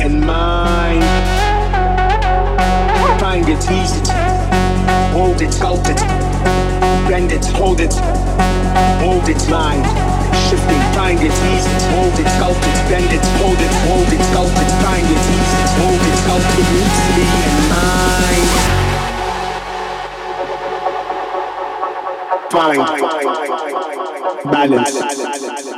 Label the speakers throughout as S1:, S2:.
S1: to mind. Find it, ease it. Mold it, sculpt it. Bend it, hold it. Mold it, mind. Shifting, find it, ease it. Mold it, sculpt it. Bend it, hold it. Mold it, sculpt it. Find it, ease it. Mold it, sculpt it. To be in mind. Find balance.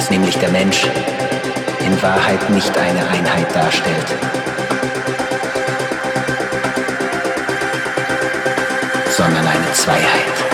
S2: dass nämlich der Mensch in Wahrheit nicht eine Einheit darstellt. sondern eine Zweiheit.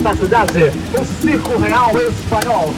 S3: Nesta cidade o Circo Real Espanhol,